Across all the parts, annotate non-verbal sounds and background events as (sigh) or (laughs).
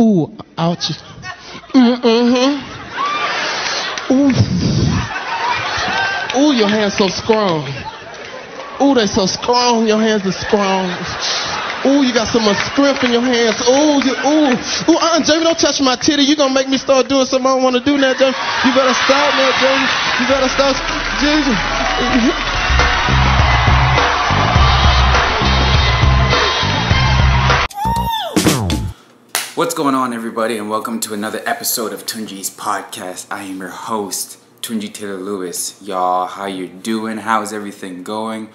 Ooh, ouch. Mm-hmm. Ooh. Ooh, your hands so strong. Ooh, they so strong. Your hands are strong. Ooh, you got so much strength in your hands. Ooh, you, ooh, ooh, uh, Jamie, don't touch my titty. You gonna make me start doing something I don't want to do now, Jamie. You better stop now, Jamie. You better stop. Jamie. What's going on, everybody, and welcome to another episode of Tunji's podcast. I am your host, Tunji Taylor Lewis. Y'all, how you doing? How's everything going?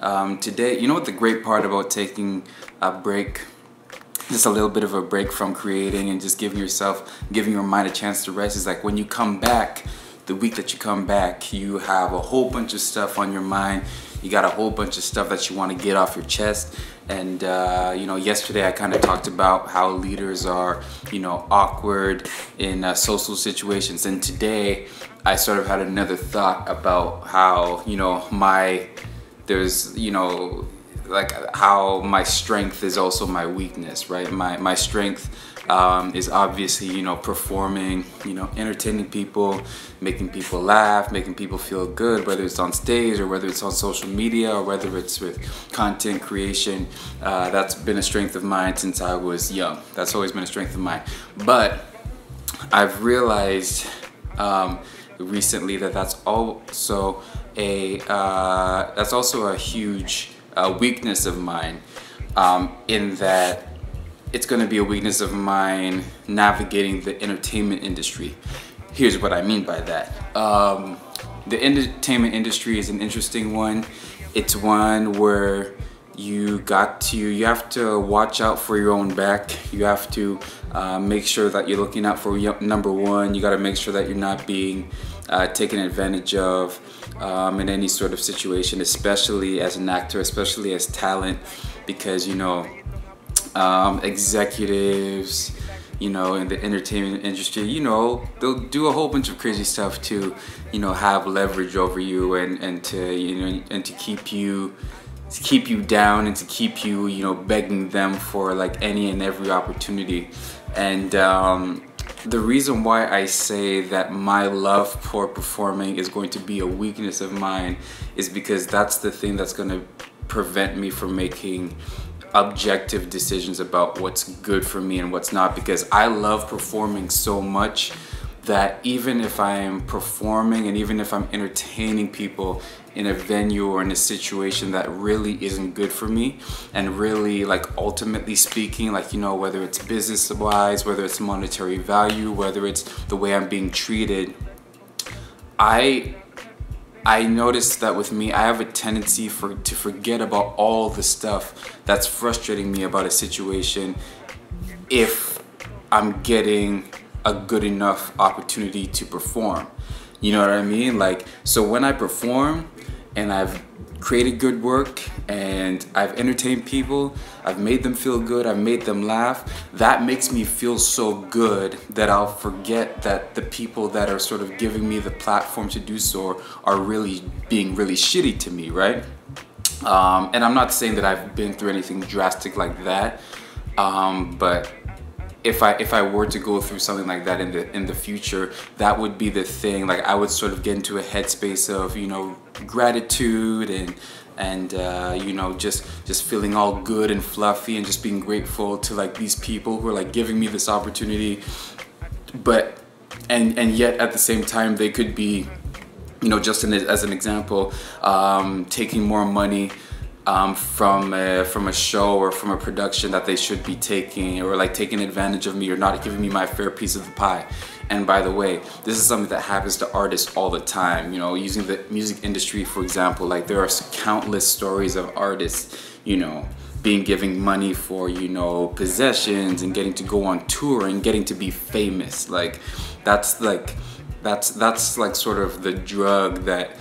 Um, today, you know what the great part about taking a break, just a little bit of a break from creating and just giving yourself, giving your mind a chance to rest is like when you come back, the week that you come back, you have a whole bunch of stuff on your mind. You got a whole bunch of stuff that you want to get off your chest and uh, you know, yesterday I kind of talked about how leaders are, you know, awkward in uh, social situations, and today I sort of had another thought about how you know my there's you know like how my strength is also my weakness, right? My my strength um, is obviously you know performing, you know, entertaining people, making people laugh, making people feel good, whether it's on stage or whether it's on social media or whether it's with content creation. Uh, that's been a strength of mine since I was young. That's always been a strength of mine. But I've realized um, recently that that's also a uh, that's also a huge uh, weakness of mine um, in that it's to be a weakness of mine navigating the entertainment industry. Here's what I mean by that. Um, the entertainment industry is an interesting one. It's one where you got to you have to watch out for your own back you have to uh, make sure that you're looking out for number one you got to make sure that you're not being uh, taken advantage of um, in any sort of situation especially as an actor especially as talent because you know um, executives, you know, in the entertainment industry, you know, they'll do a whole bunch of crazy stuff to, you know, have leverage over you and, and to, you know, and to keep you, to keep you down and to keep you, you know, begging them for like any and every opportunity. And um, the reason why I say that my love for performing is going to be a weakness of mine is because that's the thing that's going to prevent me from making objective decisions about what's good for me and what's not because I love performing so much that even if I am performing and even if I'm entertaining people in a venue or in a situation that really isn't good for me and really like ultimately speaking like you know whether it's business wise whether it's monetary value whether it's the way I'm being treated I I noticed that with me, I have a tendency for to forget about all the stuff that's frustrating me about a situation if I'm getting a good enough opportunity to perform. You know what I mean? Like, so when I perform and I've created good work and I've entertained people, I've made them feel good, I've made them laugh, that makes me feel so good that I'll forget that the people that are sort of giving me the platform to do so are really being really shitty to me, right? Um, and I'm not saying that I've been through anything drastic like that, um, but if I if I were to go through something like that in the in the future, that would be the thing. Like I would sort of get into a headspace of you know gratitude and and uh, you know just just feeling all good and fluffy and just being grateful to like these people who are like giving me this opportunity, but and and yet at the same time they could be you know just in, as an example um, taking more money um, from a, from a show or from a production that they should be taking or like taking advantage of me or not giving me my fair piece of the pie. And by the way, this is something that happens to artists all the time. You know, using the music industry for example, like there are countless stories of artists, you know, being giving money for you know possessions and getting to go on tour and getting to be famous. Like that's like that's that's like sort of the drug that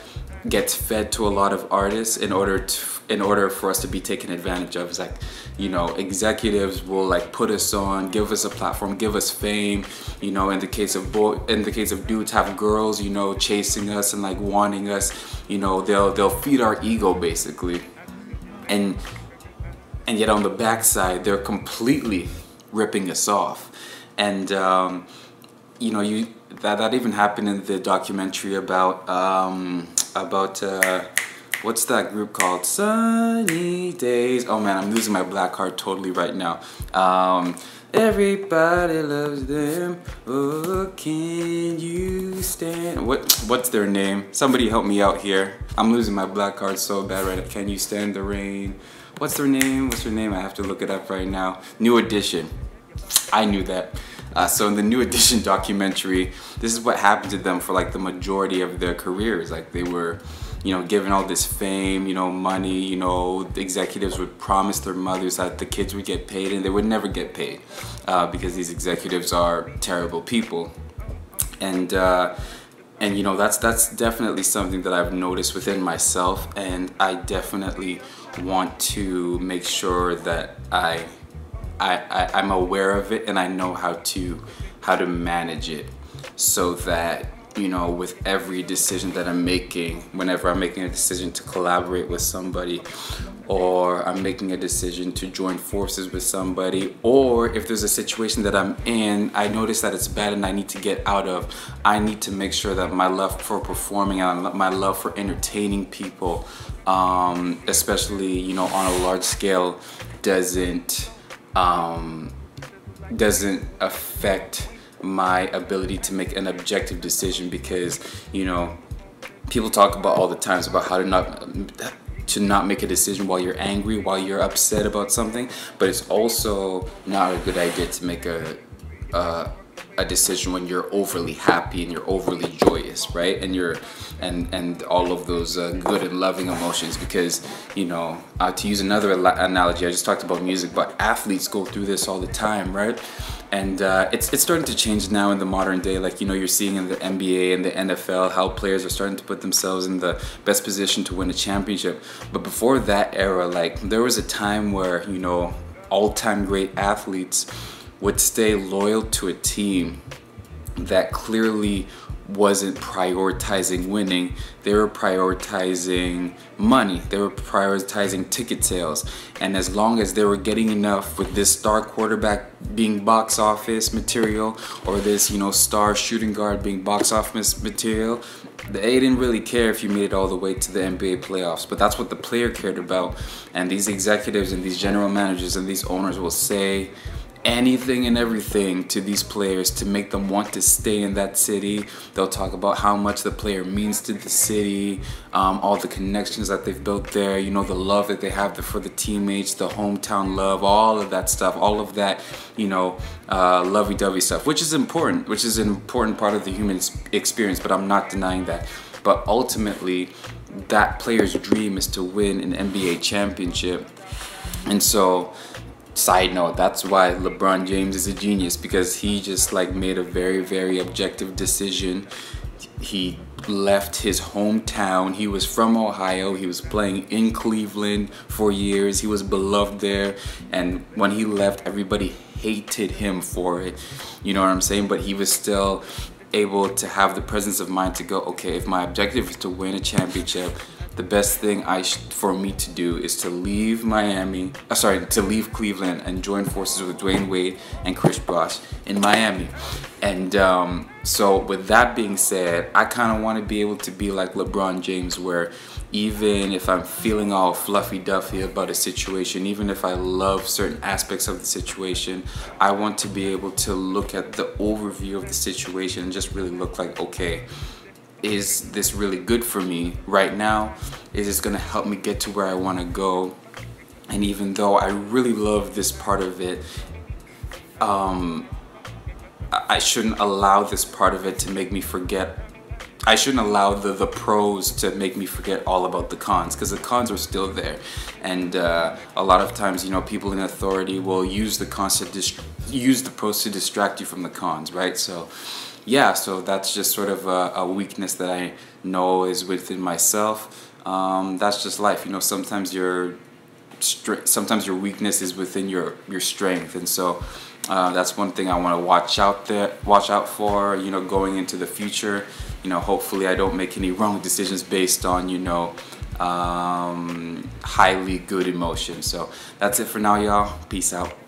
gets fed to a lot of artists in order to in order for us to be taken advantage of. It's like, you know, executives will like put us on, give us a platform, give us fame. You know, in the case of boy, in the case of dudes, have girls, you know, chasing us and like wanting us. You know, they'll they'll feed our ego basically, and and yet on the backside, they're completely ripping us off. and um, you know you that that even happened in the documentary about um, about uh, what's that group called Sunny Days. Oh man, I'm losing my black heart totally right now. Um, Everybody loves them. Oh, can you stand? What What's their name? Somebody help me out here. I'm losing my black card so bad right now. Can you stand the rain? What's their name? What's their name? I have to look it up right now. New Edition. I knew that. Uh, so in the New Edition (laughs) documentary, this is what happened to them for like the majority of their careers. Like they were you know, given all this fame, you know, money, you know, executives would promise their mothers that the kids would get paid and they would never get paid uh, because these executives are terrible people. And, uh, and you know, that's, that's definitely something that I've noticed within myself and I definitely want to make sure that I, I, I, I'm aware of it and I know how to, how to manage it so that you know, with every decision that I'm making, whenever I'm making a decision to collaborate with somebody, or I'm making a decision to join forces with somebody, or if there's a situation that I'm in, I notice that it's bad and I need to get out of, I need to make sure that my love for performing and my love for entertaining people, um, especially, you know, on a large scale, doesn't, um, doesn't affect my ability to make an objective decision because you know people talk about all the times about how to not to not make a decision while you're angry while you're upset about something but it's also not a good idea to make a uh, a decision when you're overly happy and you're overly joyous right? And you're and and all of those uh, good and loving emotions because you know uh, to use another analogy i just talked about music but athletes go through this all the time right and uh, it's it's starting to change now in the modern day. Like you know, you're seeing in the NBA and the NFL how players are starting to put themselves in the best position to win a championship. But before that era, like there was a time where you know all-time great athletes would stay loyal to a team that clearly wasn't prioritizing winning. They were prioritizing money. They were prioritizing ticket sales. And as long as they were getting enough with this star quarterback being box office material or this, you know, star shooting guard being box office material, they didn't really care if you made it all the way to the NBA playoffs. But that's what the player cared about. And these executives and these general managers and these owners will say, anything and everything to these players to make them want to stay in that city. They'll talk about how much the player means to the city, um, all the connections that they've built there, you know, the love that they have for the teammates, the hometown love, all of that stuff, all of that, you know, uh, lovey dovey stuff, which is important, which is an important part of the human experience, but I'm not denying that. But ultimately, that player's dream is to win an NBA championship. And so, side note that's why lebron james is a genius because he just like made a very very objective decision. He left his hometown. He was from ohio. He was playing in cleveland for years. He was beloved there. And when he left everybody hated him for it. You know what i'm saying? But he was still able to have the presence of mind to go okay if my objective is to win a championship the best thing I for me to do is to leave Miami, uh, sorry, to leave Cleveland and join forces with Dwyane Wade and Chris Bosh in Miami. And um, so, with that being said, I kind of want to be able to be like LeBron James, where even if I'm feeling all fluffy duffy about a situation, even if I love certain aspects of the situation, I want to be able to look at the overview of the situation and just really look like, okay, is this really good for me right now? Is this gonna help me get to where I wanna go? And even though I really love this part of it, um, I shouldn't allow this part of it to make me forget. I shouldn't allow the, the pros to make me forget all about the cons because the cons are still there. And uh, a lot of times, you know, people in authority will use the cons to use the pros to distract you from the cons, right? So, yeah, so that's just sort of a, a weakness that I know is within myself. Um, that's just life, you know. Sometimes your sometimes your weakness is within your your strength, and so uh, that's one thing I want to watch out there, watch out for. You know, going into the future. You know, hopefully I don't make any wrong decisions based on you know um, highly good emotions. So that's it for now, y'all. Peace out.